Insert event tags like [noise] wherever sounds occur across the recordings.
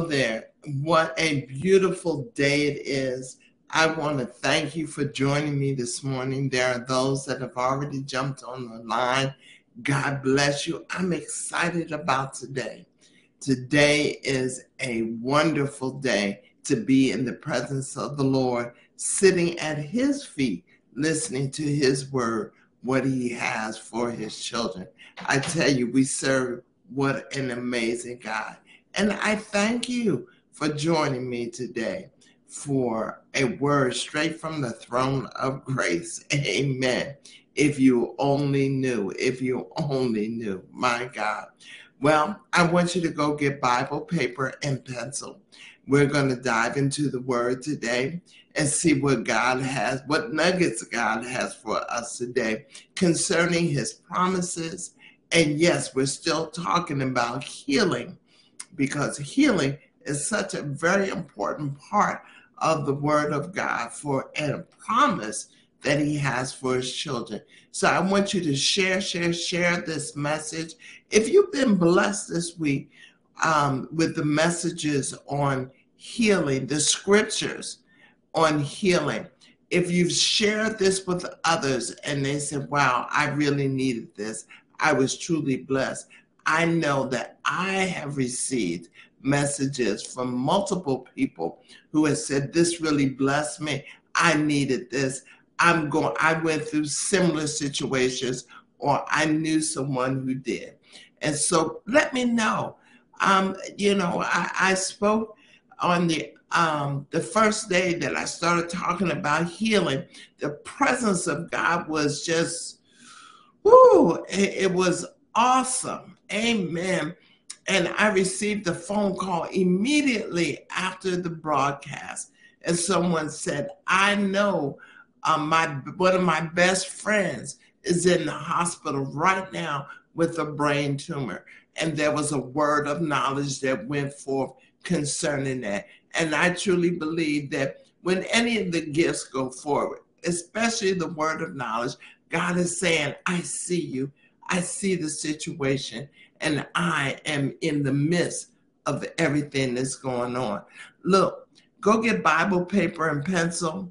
there. What a beautiful day it is. I want to thank you for joining me this morning. There are those that have already jumped on the line. God bless you. I'm excited about today. Today is a wonderful day to be in the presence of the Lord, sitting at his feet, listening to his word, what he has for his children. I tell you, we serve what an amazing God. And I thank you for joining me today for a word straight from the throne of grace. Amen. If you only knew, if you only knew, my God. Well, I want you to go get Bible, paper, and pencil. We're going to dive into the word today and see what God has, what nuggets God has for us today concerning his promises. And yes, we're still talking about healing because healing is such a very important part of the word of God for a promise that he has for his children. So I want you to share, share, share this message. If you've been blessed this week um, with the messages on healing, the scriptures on healing, if you've shared this with others and they said, wow, I really needed this, I was truly blessed. I know that I have received messages from multiple people who have said, This really blessed me. I needed this. I'm going, I went through similar situations, or I knew someone who did. And so let me know. Um, you know, I, I spoke on the um, the first day that I started talking about healing, the presence of God was just, whoo, it, it was awesome. Amen. And I received a phone call immediately after the broadcast. And someone said, I know um, my one of my best friends is in the hospital right now with a brain tumor. And there was a word of knowledge that went forth concerning that. And I truly believe that when any of the gifts go forward, especially the word of knowledge, God is saying, I see you. I see the situation and I am in the midst of everything that's going on. Look, go get Bible, paper, and pencil,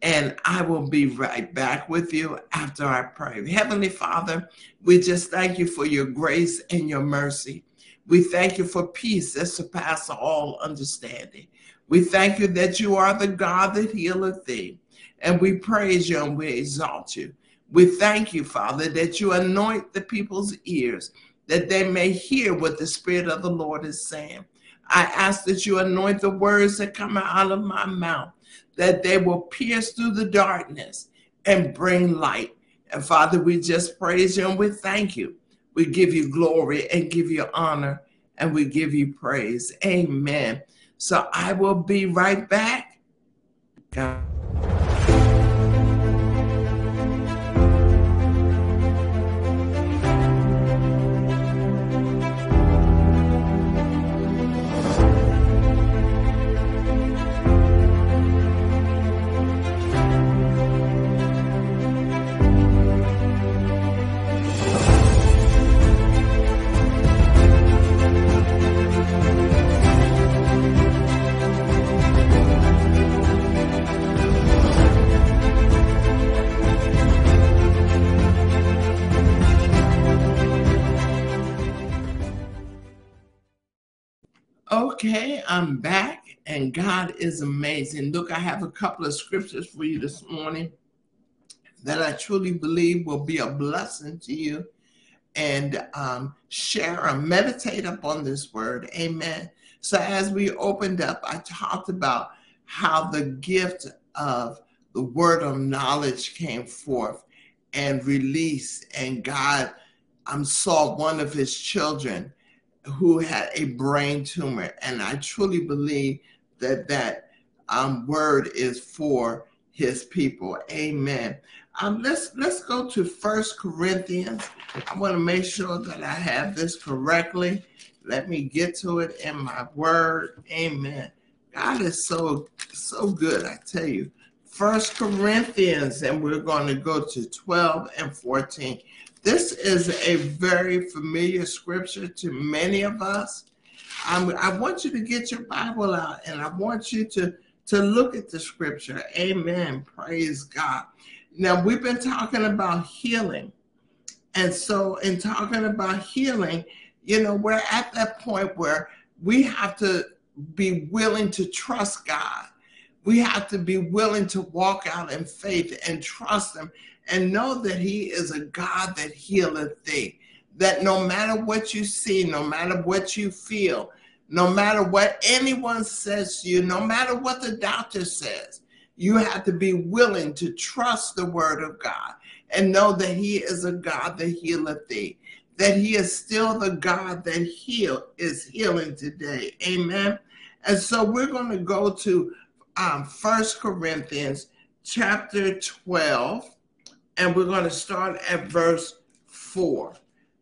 and I will be right back with you after I pray. Heavenly Father, we just thank you for your grace and your mercy. We thank you for peace that surpasses all understanding. We thank you that you are the God that healeth thee. And we praise you and we exalt you. We thank you, Father, that you anoint the people's ears that they may hear what the Spirit of the Lord is saying. I ask that you anoint the words that come out of my mouth, that they will pierce through the darkness and bring light. And Father, we just praise you and we thank you. We give you glory and give you honor and we give you praise. Amen. So I will be right back. God. Okay, I'm back and God is amazing. Look, I have a couple of scriptures for you this morning that I truly believe will be a blessing to you and um, share and meditate upon this word. Amen. So, as we opened up, I talked about how the gift of the word of knowledge came forth and released, and God um, saw one of his children who had a brain tumor. And I truly believe that that um, word is for his people. Amen. Um, let's let's go to First Corinthians. I want to make sure that I have this correctly. Let me get to it in my word. Amen. God is so so good. I tell you. First Corinthians, and we're going to go to 12 and 14. This is a very familiar scripture to many of us. I'm, I want you to get your Bible out and I want you to, to look at the scripture. Amen. Praise God. Now, we've been talking about healing. And so, in talking about healing, you know, we're at that point where we have to be willing to trust God. We have to be willing to walk out in faith and trust Him and know that He is a God that healeth thee. That no matter what you see, no matter what you feel, no matter what anyone says to you, no matter what the doctor says, you have to be willing to trust the word of God and know that He is a God that healeth thee that he is still the God that heal is healing today. Amen. And so we're going to go to um, First Corinthians chapter 12, and we're going to start at verse 4.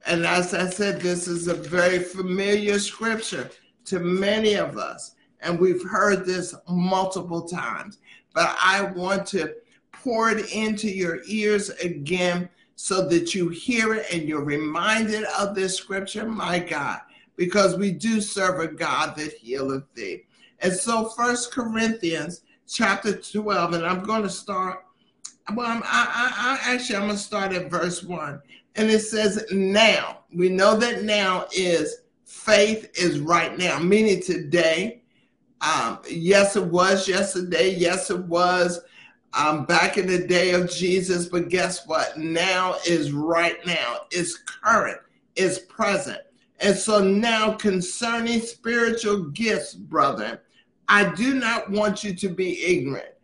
And as I said, this is a very familiar scripture to many of us, and we've heard this multiple times. But I want to pour it into your ears again so that you hear it and you're reminded of this scripture, my God, because we do serve a God that healeth thee. And so First Corinthians chapter 12, and I'm going to start, well, I'm, I, I, actually, I'm going to start at verse 1. And it says, now. We know that now is faith is right now, meaning today. Um, yes, it was yesterday. Yes, it was um, back in the day of Jesus, but guess what? Now is right now, is current, is present. And so now concerning spiritual gifts, brother, I do not want you to be ignorant.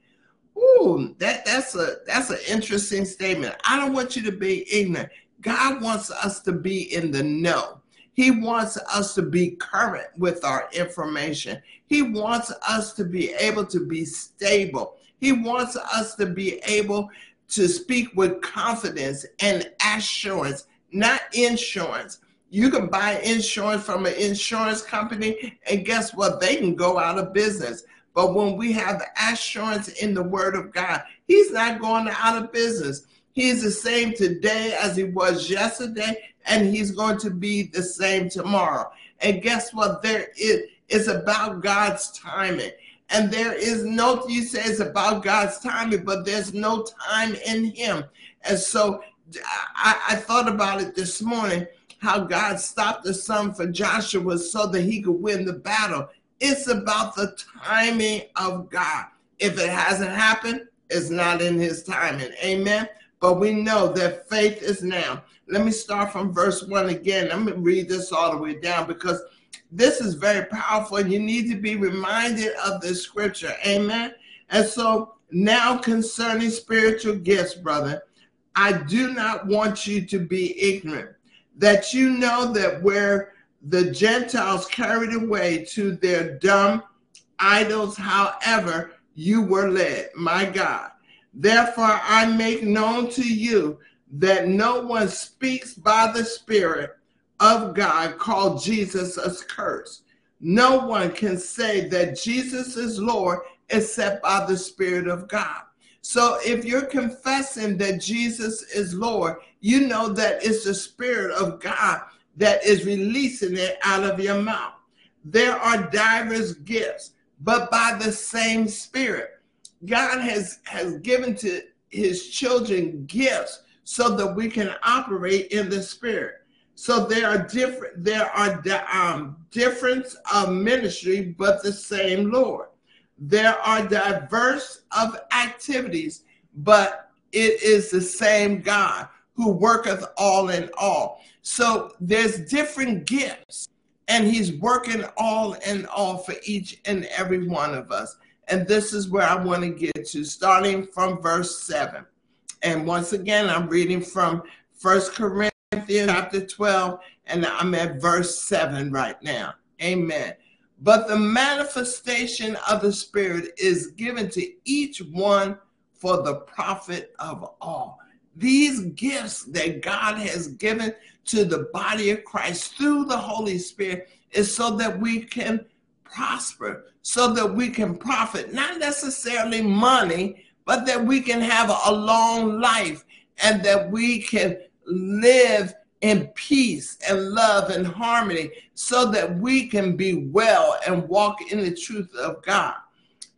Ooh, that, that's a that's an interesting statement. I don't want you to be ignorant. God wants us to be in the know. He wants us to be current with our information. He wants us to be able to be stable. He wants us to be able to speak with confidence and assurance, not insurance. You can buy insurance from an insurance company, and guess what? They can go out of business. But when we have assurance in the Word of God, He's not going out of business. He's the same today as He was yesterday, and He's going to be the same tomorrow. And guess what? There is about God's timing. And there is no, you say it's about God's timing, but there's no time in Him. And so I, I thought about it this morning how God stopped the sun for Joshua so that he could win the battle. It's about the timing of God. If it hasn't happened, it's not in his timing. Amen. But we know that faith is now. Let me start from verse one again. Let me read this all the way down because this is very powerful. You need to be reminded of this scripture. Amen. And so now concerning spiritual gifts, brother, I do not want you to be ignorant that you know that where the Gentiles carried away to their dumb idols, however, you were led, my God. Therefore, I make known to you that no one speaks by the Spirit of God called Jesus a curse. No one can say that Jesus is Lord except by the Spirit of God. So if you're confessing that Jesus is Lord, you know that it's the Spirit of God that is releasing it out of your mouth. There are diverse gifts, but by the same Spirit. God has, has given to his children gifts so that we can operate in the Spirit. So there are different there are um, difference of ministry, but the same Lord. There are diverse of activities, but it is the same God who worketh all in all. So there's different gifts, and He's working all in all for each and every one of us. And this is where I want to get to, starting from verse 7. And once again, I'm reading from First Corinthians chapter 12, and I'm at verse 7 right now. Amen. But the manifestation of the Spirit is given to each one for the profit of all. These gifts that God has given to the body of Christ through the Holy Spirit is so that we can prosper, so that we can profit, not necessarily money, but that we can have a long life and that we can live in peace and love and harmony so that we can be well and walk in the truth of God.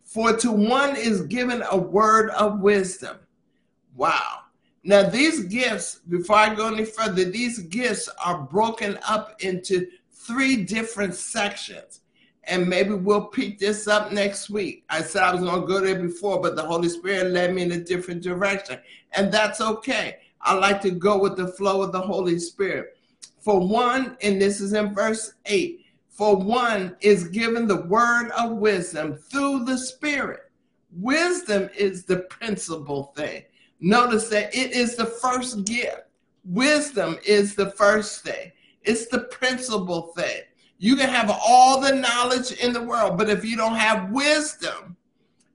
For to one is given a word of wisdom. Wow. Now, these gifts, before I go any further, these gifts are broken up into three different sections. And maybe we'll pick this up next week. I said I was going to go there before, but the Holy Spirit led me in a different direction. And that's okay. I like to go with the flow of the Holy Spirit. For one, and this is in verse 8 for one is given the word of wisdom through the Spirit. Wisdom is the principal thing. Notice that it is the first gift. Wisdom is the first thing, it's the principal thing. You can have all the knowledge in the world, but if you don't have wisdom,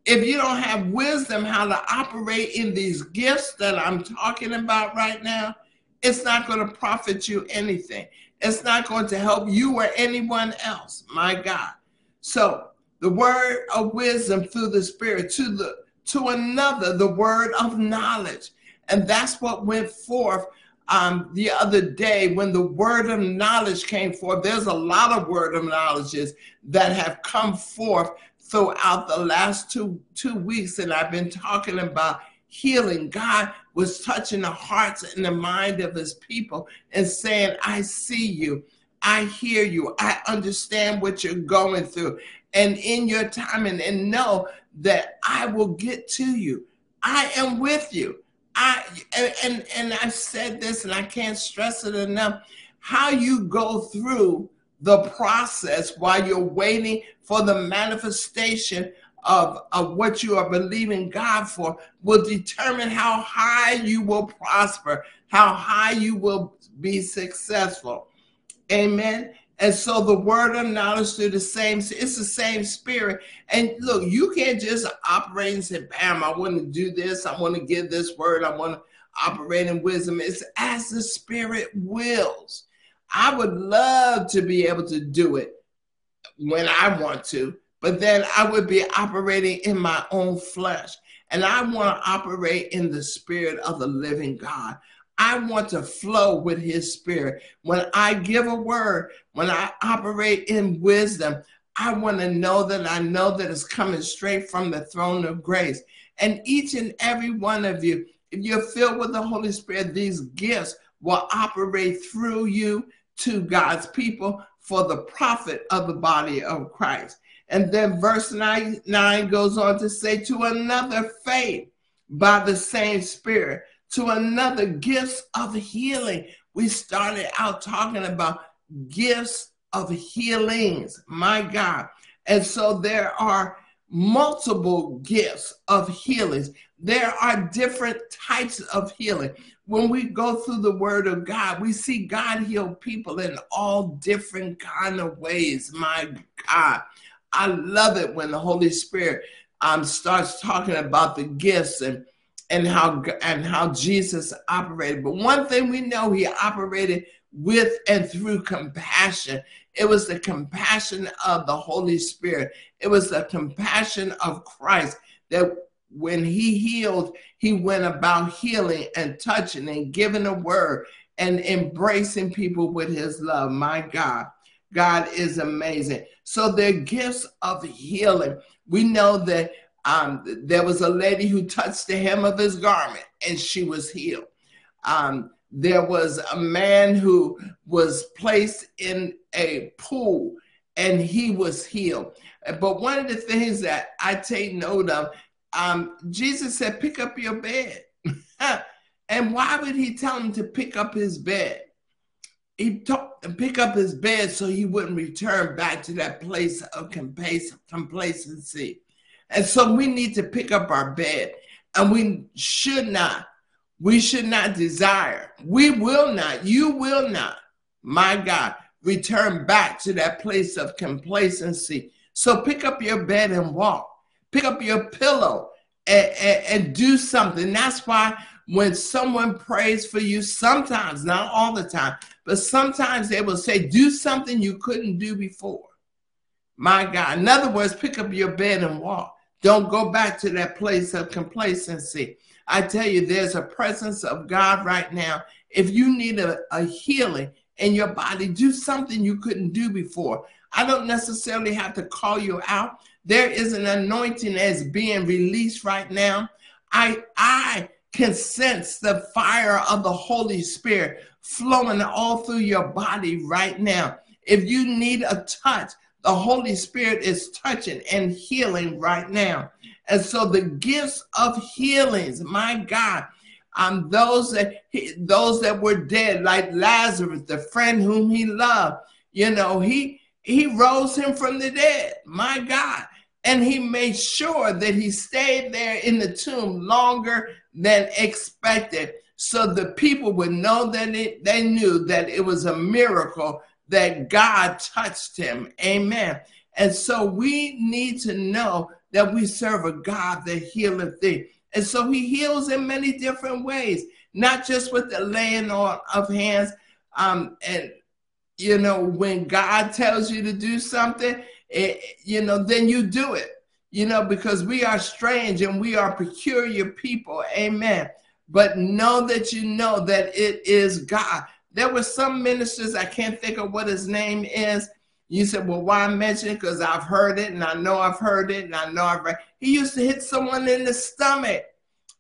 if you don't have wisdom how to operate in these gifts that I'm talking about right now, it's not going to profit you anything. It's not going to help you or anyone else. My God. So the word of wisdom through the spirit to the to another the word of knowledge. And that's what went forth um, the other day when the word of knowledge came forth. There's a lot of word of knowledges that have come forth throughout the last two two weeks, and I've been talking about healing. God was touching the hearts and the mind of his people and saying, I see you. I hear you. I understand what you're going through. And in your time, and, and know that I will get to you. I am with you. I and, and I've said this and I can't stress it enough. How you go through the process while you're waiting for the manifestation of, of what you are believing God for will determine how high you will prosper, how high you will be successful. Amen. And so the word of knowledge through the same, it's the same spirit. And look, you can't just operate and say, bam, I want to do this. I want to give this word. I want to operate in wisdom. It's as the spirit wills. I would love to be able to do it when I want to, but then I would be operating in my own flesh. And I want to operate in the spirit of the living God. I want to flow with his spirit. When I give a word, when I operate in wisdom, I want to know that I know that it's coming straight from the throne of grace. And each and every one of you, if you're filled with the Holy Spirit, these gifts will operate through you to God's people for the profit of the body of Christ. And then verse 9, 9 goes on to say, to another faith by the same Spirit, to another gifts of healing. We started out talking about gifts of healings, my God. And so there are multiple gifts of healings. There are different types of healing. When we go through the word of God, we see God heal people in all different kind of ways, my God. I love it when the Holy Spirit um, starts talking about the gifts and and how and how Jesus operated. But one thing we know, he operated with and through compassion. It was the compassion of the Holy Spirit. It was the compassion of Christ that when he healed, he went about healing and touching and giving a word and embracing people with his love. My God. God is amazing. So they're gifts of healing. We know that um, there was a lady who touched the hem of his garment and she was healed. Um, there was a man who was placed in a pool and he was healed. But one of the things that I take note of, um, Jesus said, pick up your bed. [laughs] and why would he tell him to pick up his bed? he and pick up his bed so he wouldn't return back to that place of complacency. And so we need to pick up our bed and we should not, we should not desire, we will not, you will not, my God, return back to that place of complacency. So pick up your bed and walk, pick up your pillow and, and, and do something. That's why when someone prays for you, sometimes, not all the time, but sometimes they will say, do something you couldn't do before. My God. In other words, pick up your bed and walk. Don't go back to that place of complacency. I tell you, there's a presence of God right now If you need a, a healing in your body, do something you couldn't do before. I don't necessarily have to call you out. There is an anointing that's being released right now. I I can sense the fire of the Holy Spirit flowing all through your body right now. If you need a touch, the Holy Spirit is touching and healing right now. And so the gifts of healings, my God, um, those that those that were dead, like Lazarus, the friend whom he loved, you know, he he rose him from the dead. My God. And he made sure that he stayed there in the tomb longer than expected. So the people would know that it, they knew that it was a miracle that God touched him. Amen. And so we need to know that we serve a God that healeth thee. And so he heals in many different ways, not just with the laying on of hands. Um, and you know, when God tells you to do something, it, you know, then you do it, you know, because we are strange and we are peculiar people. Amen. But know that you know that it is God. There were some ministers, I can't think of what his name is. You said, well, why mention it? Because I've heard it and I know I've heard it and I know I've read. He used to hit someone in the stomach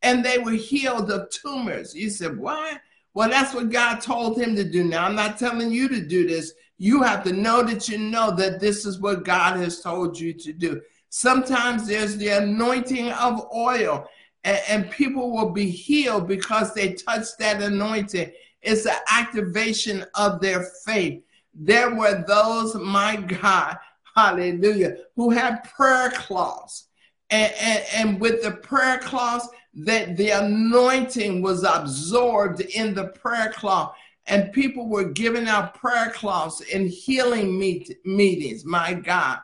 and they were healed of tumors. You said, why? Well, that's what God told him to do. Now, I'm not telling you to do this. You have to know that you know that this is what God has told you to do. Sometimes there's the anointing of oil, and, and people will be healed because they touch that anointing. It's an activation of their faith. There were those, my God, hallelujah, who had prayer cloths. And, and, and with the prayer cloths, that the anointing was absorbed in the prayer cloth and people were giving out prayer cloths in healing meet, meetings my god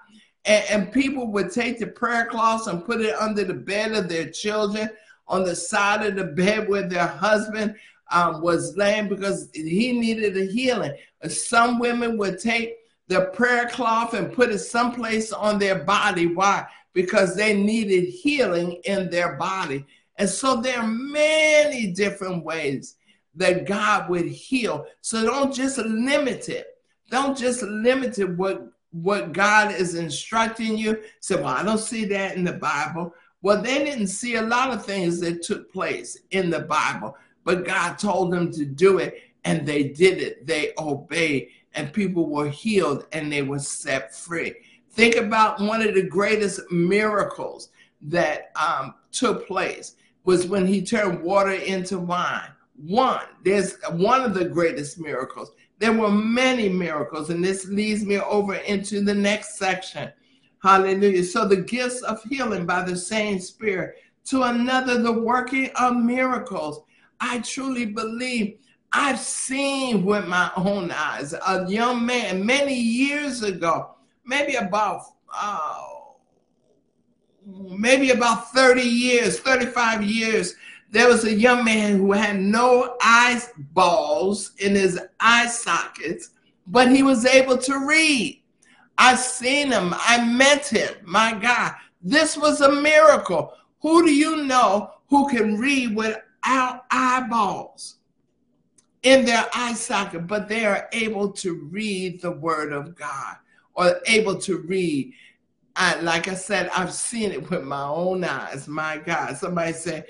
and, and, people would take the prayer cloths and put it under the bed of their children on the side of the bed with their husband um, was lame because he needed a healing some women would take the prayer cloth and put it someplace on their body why because they needed healing in their body and so there are many different ways that God would heal. So don't just limit it. Don't just limit it what what God is instructing you. So well, I don't see that in the Bible. Well, they didn't see a lot of things that took place in the Bible, but God told them to do it, and they did it. They obeyed, and people were healed and they were set free. Think about one of the greatest miracles that um, took place was when he turned water into wine. One, there's one of the greatest miracles. There were many miracles, and this leads me over into the next section. Hallelujah. So the gifts of healing by the same Spirit, to another, the working of miracles. I truly believe I've seen with my own eyes a young man many years ago, maybe about uh, maybe about 30 years, 35 years, there was a young man who had no eyeballs in his eye sockets, but he was able to read. I've seen him, I met him. My God, this was a miracle. Who do you know who can read without eyeballs in their eye socket, but they are able to read the word of God or able to read? I, like I said, I've seen it with my own eyes. My God. Somebody said,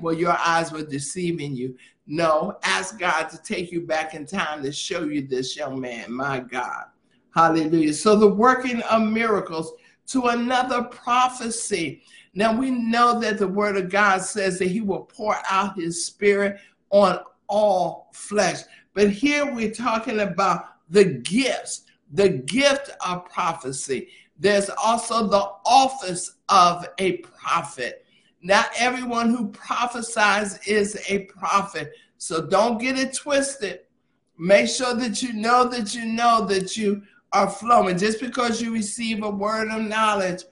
well, your eyes were deceiving you. No, ask God to take you back in time to show you this young man. My God. Hallelujah. So the working of miracles to another prophecy. Now we know that the word of God says that he will pour out his spirit on all flesh. But here we're talking about the gifts, the gift of prophecy. There's also the office of a prophet. Not everyone who prophesies is a prophet. So don't get it twisted. Make sure that you know that you know that you are flowing. Just because you receive a word of knowledge,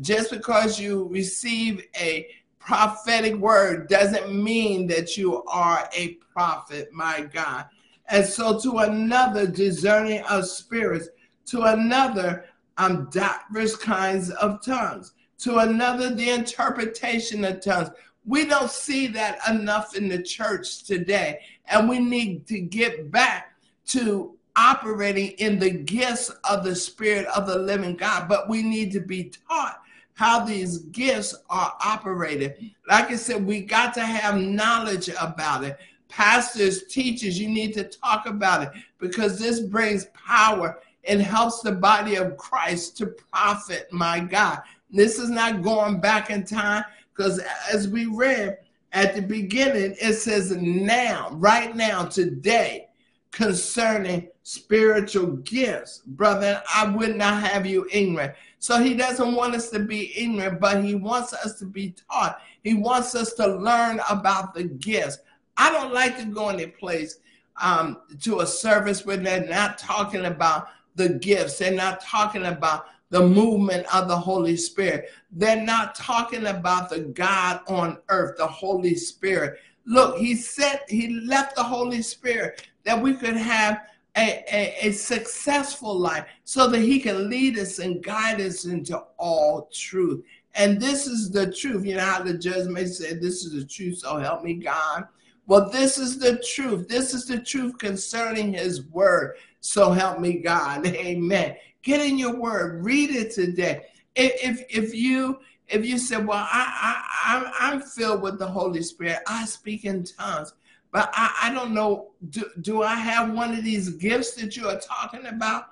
just because you receive a prophetic word doesn't mean that you are a prophet, my God. And so, to another, discerning of spirits, to another, um, diverse kinds of tongues. To another, the interpretation of tongues. We don't see that enough in the church today. And we need to get back to operating in the gifts of the Spirit of the living God. But we need to be taught how these gifts are operated. Like I said, we got to have knowledge about it. Pastors, teachers, you need to talk about it because this brings power and helps the body of Christ to profit, my God. This is not going back in time because as we read at the beginning, it says now, right now, today, concerning spiritual gifts. Brother, I would not have you ignorant. So he doesn't want us to be ignorant, but he wants us to be taught. He wants us to learn about the gifts. I don't like to go in a place um, to a service where they're not talking about the gifts. They're not talking about the movement of the Holy Spirit. They're not talking about the God on earth, the Holy Spirit. Look, he said he left the Holy Spirit that we could have a, a, a, successful life so that he can lead us and guide us into all truth. And this is the truth. You know how the judge may say, This is the truth, so help me God. Well, this is the truth. This is the truth concerning his word. So help me God. [laughs] Amen. Get in your word. Read it today. If if you if you say, Well, I, I I'm filled with the Holy Spirit, I speak in tongues but I, I don't know, do, do I have one of these gifts that you are talking about?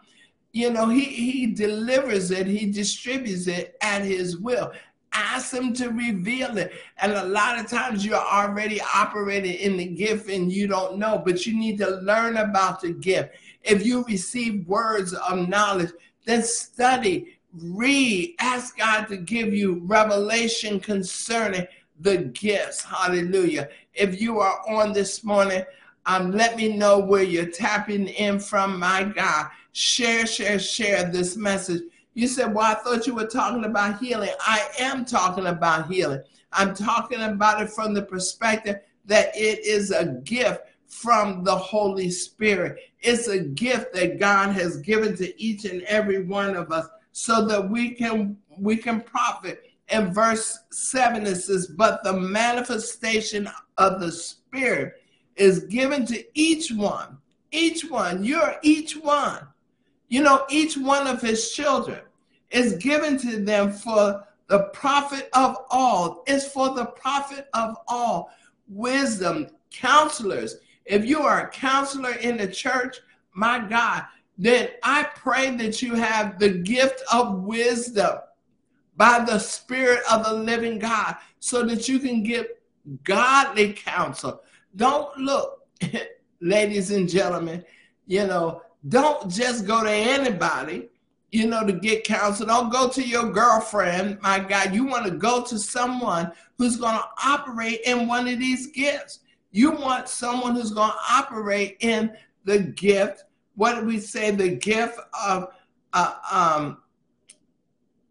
You know, he, he delivers it, he distributes it at his will. Ask him to reveal it. And a lot of times you're already operating in the gift and you don't know, but you need to learn about the gift. If you receive words of knowledge, then study, read, ask God to give you revelation concerning the gifts. Hallelujah. If you are on this morning, um, let me know where you're tapping in from, my God. Share, share, share this message. You said, Well, I thought you were talking about healing. I am talking about healing. I'm talking about it from the perspective that it is a gift from the Holy Spirit. It's a gift that God has given to each and every one of us so that we can we can profit in verse 7 it says but the manifestation of the spirit is given to each one. Each one you're each one. You know each one of his children is given to them for the profit of all. It's for the profit of all. Wisdom counselors. If you are a counselor in the church my god then i pray that you have the gift of wisdom by the Spirit of the living God so that you can get godly counsel. Don't look, [laughs] ladies and gentlemen, you know, don't just go to anybody, you know, to get counsel. Don't go to your girlfriend. My God, you want to go to someone who's going to operate in one of these gifts. You want someone who's going to operate in the gift. What do we say? The gift of uh, um,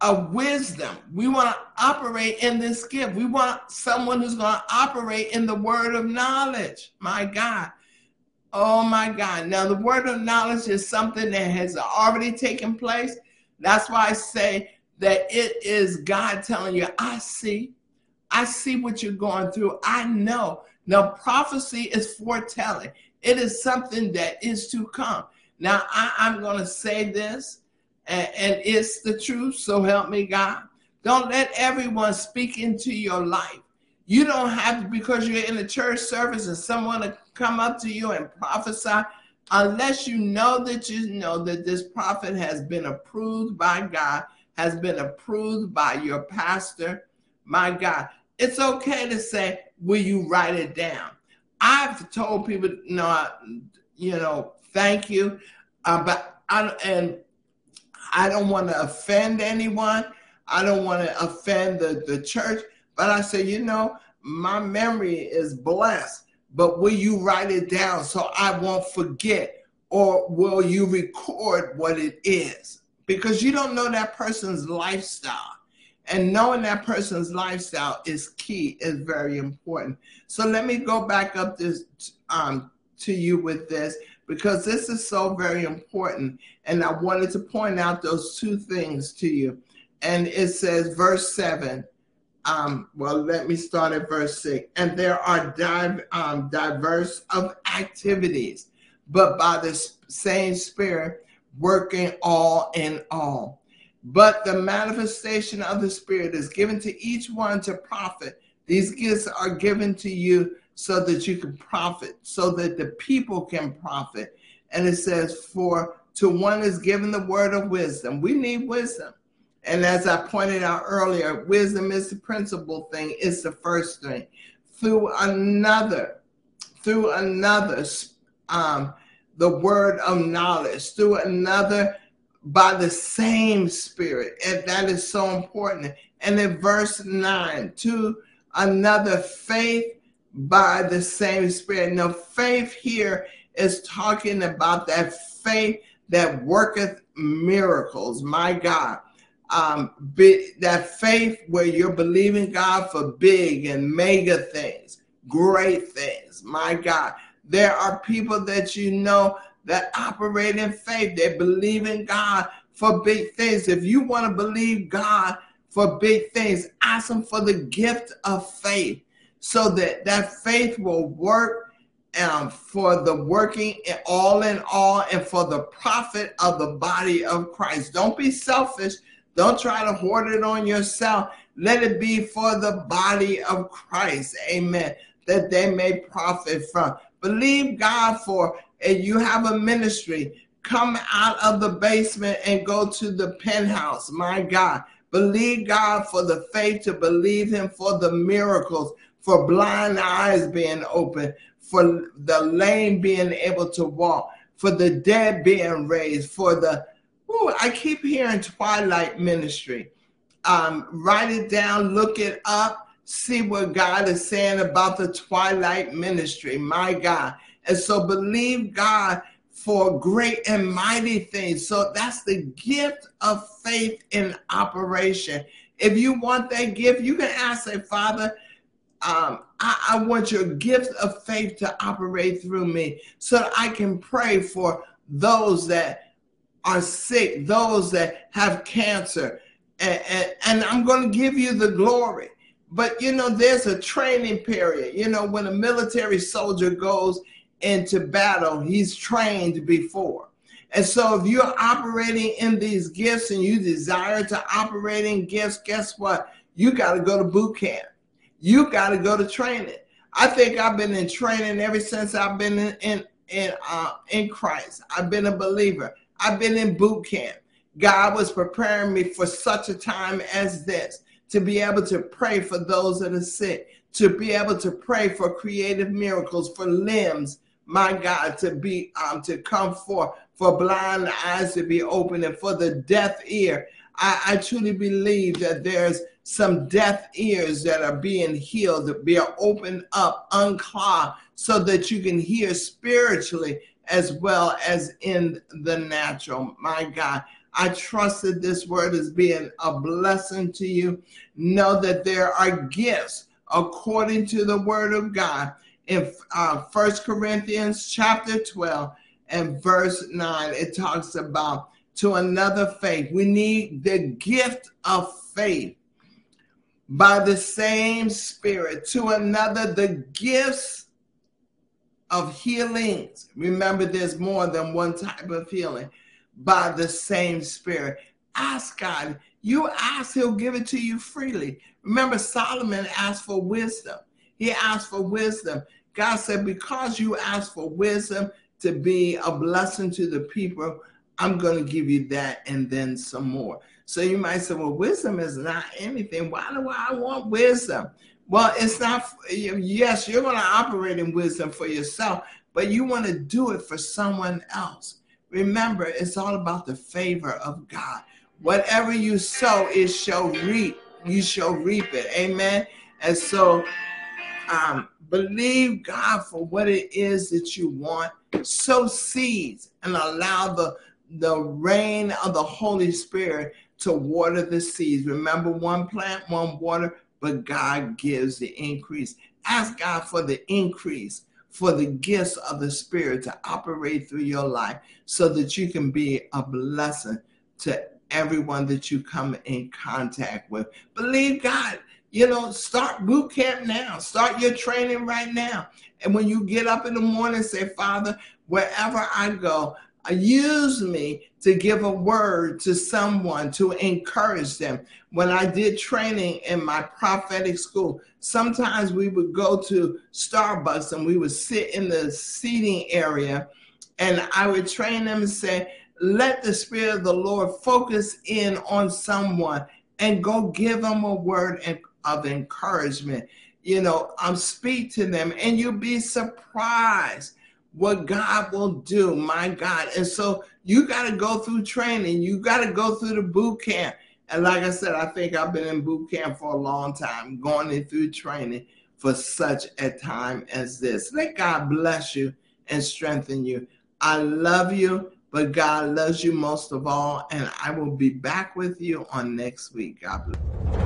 of wisdom. We want to operate in this gift. We want someone who's going to operate in the word of knowledge. My God. Oh my God. Now, the word of knowledge is something that has already taken place. That's why I say that it is God telling you, I see. I see what you're going through. I know. Now, prophecy is foretelling, it is something that is to come. Now, I, I'm going to say this and, and it's the truth. So help me, God. Don't let everyone speak into your life. You don't have to, because you're in a church service and someone to come up to you and prophesy, unless you know that you know that this prophet has been approved by God, has been approved by your pastor. My God, it's okay to say, Will you write it down? I've told people, no, you know, thank you. Uh, but I, and I don't want to offend anyone. I don't want to offend the, the church. But I say, you know, my memory is blessed, but will you write it down so I won't forget? Or will you record what it is? Because you don't know that person's lifestyle. And knowing that person's lifestyle is key, is very important. So let me go back up this um, to you with this because this is so very important. And I wanted to point out those two things to you. And it says, verse 7 um, well, let me start at verse six. And there are um, diverse of activities, but by the same Spirit, working all in all. But the manifestation of the Spirit is given to each one to profit. These gifts are given to you so that you can profit, so that the people can profit. And it says, For to one is given the word of wisdom. We need wisdom. And as I pointed out earlier, wisdom is the principal thing, it's the first thing. Through another, through another, um, the word of knowledge, through another, by the same spirit. And that is so important. And in verse 9, to another faith by the same spirit. Now, faith here is talking about that faith that worketh miracles. My God. Um, be, that faith where you're believing God for big and mega things, great things. My God. There are people that you know that operate in faith. They believe in God for big things. If you want to believe God for big things, ask Him for the gift of faith so that that faith will work um, for the working all in all and for the profit of the body of Christ. Don't be selfish. Don't try to hoard it on yourself. Let it be for the body of Christ. Amen. That they may profit from. Believe God for, and you have a ministry. Come out of the basement and go to the penthouse. My God. Believe God for the faith to believe Him for the miracles, for blind eyes being open, for the lame being able to walk, for the dead being raised, for the ooh, I keep hearing twilight ministry. Um, write it down, look it up, see what God is saying about the twilight ministry. My God. And so believe God for great and mighty things. So that's the gift of faith in operation. If you want that gift, you can ask, say, Father, um, I, I, want your gift of faith to operate through me so that I can pray for those that are sick, those that have cancer. And, and, and I'm going to give you the glory. But, you know, there's a training period. You know, when a military soldier goes into battle, he's trained before. And so if you're operating in these gifts and you desire to operate in gifts, guess what? You got to go to boot camp you got to go to training. I think I've been in training ever since I've been in in in, uh, in Christ. I've been a believer. I've been in boot camp. God was preparing me for such a time as this to be able to pray for those that are sick, to be able to pray for creative miracles, for limbs, my God, to be um, to come forth, for blind eyes to be open, and for the deaf ear. I, I truly believe that there's some deaf ears that are being healed, that be opened up, unclogged, so that you can hear spiritually as well as in the natural. My God, I trust that this word is being a blessing to you. Know that there are gifts according to the word of God in uh, First Corinthians chapter 12 and verse 9. It talks about to another faith. We need the gift of faith by the same Spirit, to another the gifts of healings. Remember, there's more than one type of healing by the same Spirit. Ask God. You ask, He'll give it to you freely. Remember, Solomon asked for wisdom. He asked for wisdom. God said, Because you asked for wisdom to be a blessing to the people, I'm going to give you that and then some more. So you might say, well, wisdom is not anything. Why do I want wisdom? Well, it's not, yes, you're going to operate in wisdom for yourself, but you want to do it for someone else. Remember, it's all about the favor of God. Whatever you sow, it shall reap. You shall reap it. Amen. And so, um, believe God for what it is that you want. Sow seeds and allow the the rain of the Holy Spirit to water the seeds. Remember, one plant, one water, but God gives the increase. Ask God for the increase, for the gifts of the Spirit to operate through your life so that you can be a blessing to everyone that you come in contact with. Believe God. you know, start boot camp now. Start your training right now. And when you get up in the morning, say, Father, wherever I go, uh, use me to give a word to someone to encourage them. When I did training in my prophetic school, sometimes we would go to Starbucks and we would sit in the seating area and I would train them and say, let the Spirit of the Lord focus in on someone and go give them a word of encouragement. You know, um, speak to them, and you'll be surprised what God will do. My God. And so you got to go through training, you got to go through the boot camp. And like I said, I think I've been in boot camp for a long time, going in through training for such a time as this. Let God bless you and strengthen you. I love you but God loves you most of all. And I will be back with you on next week. God bless.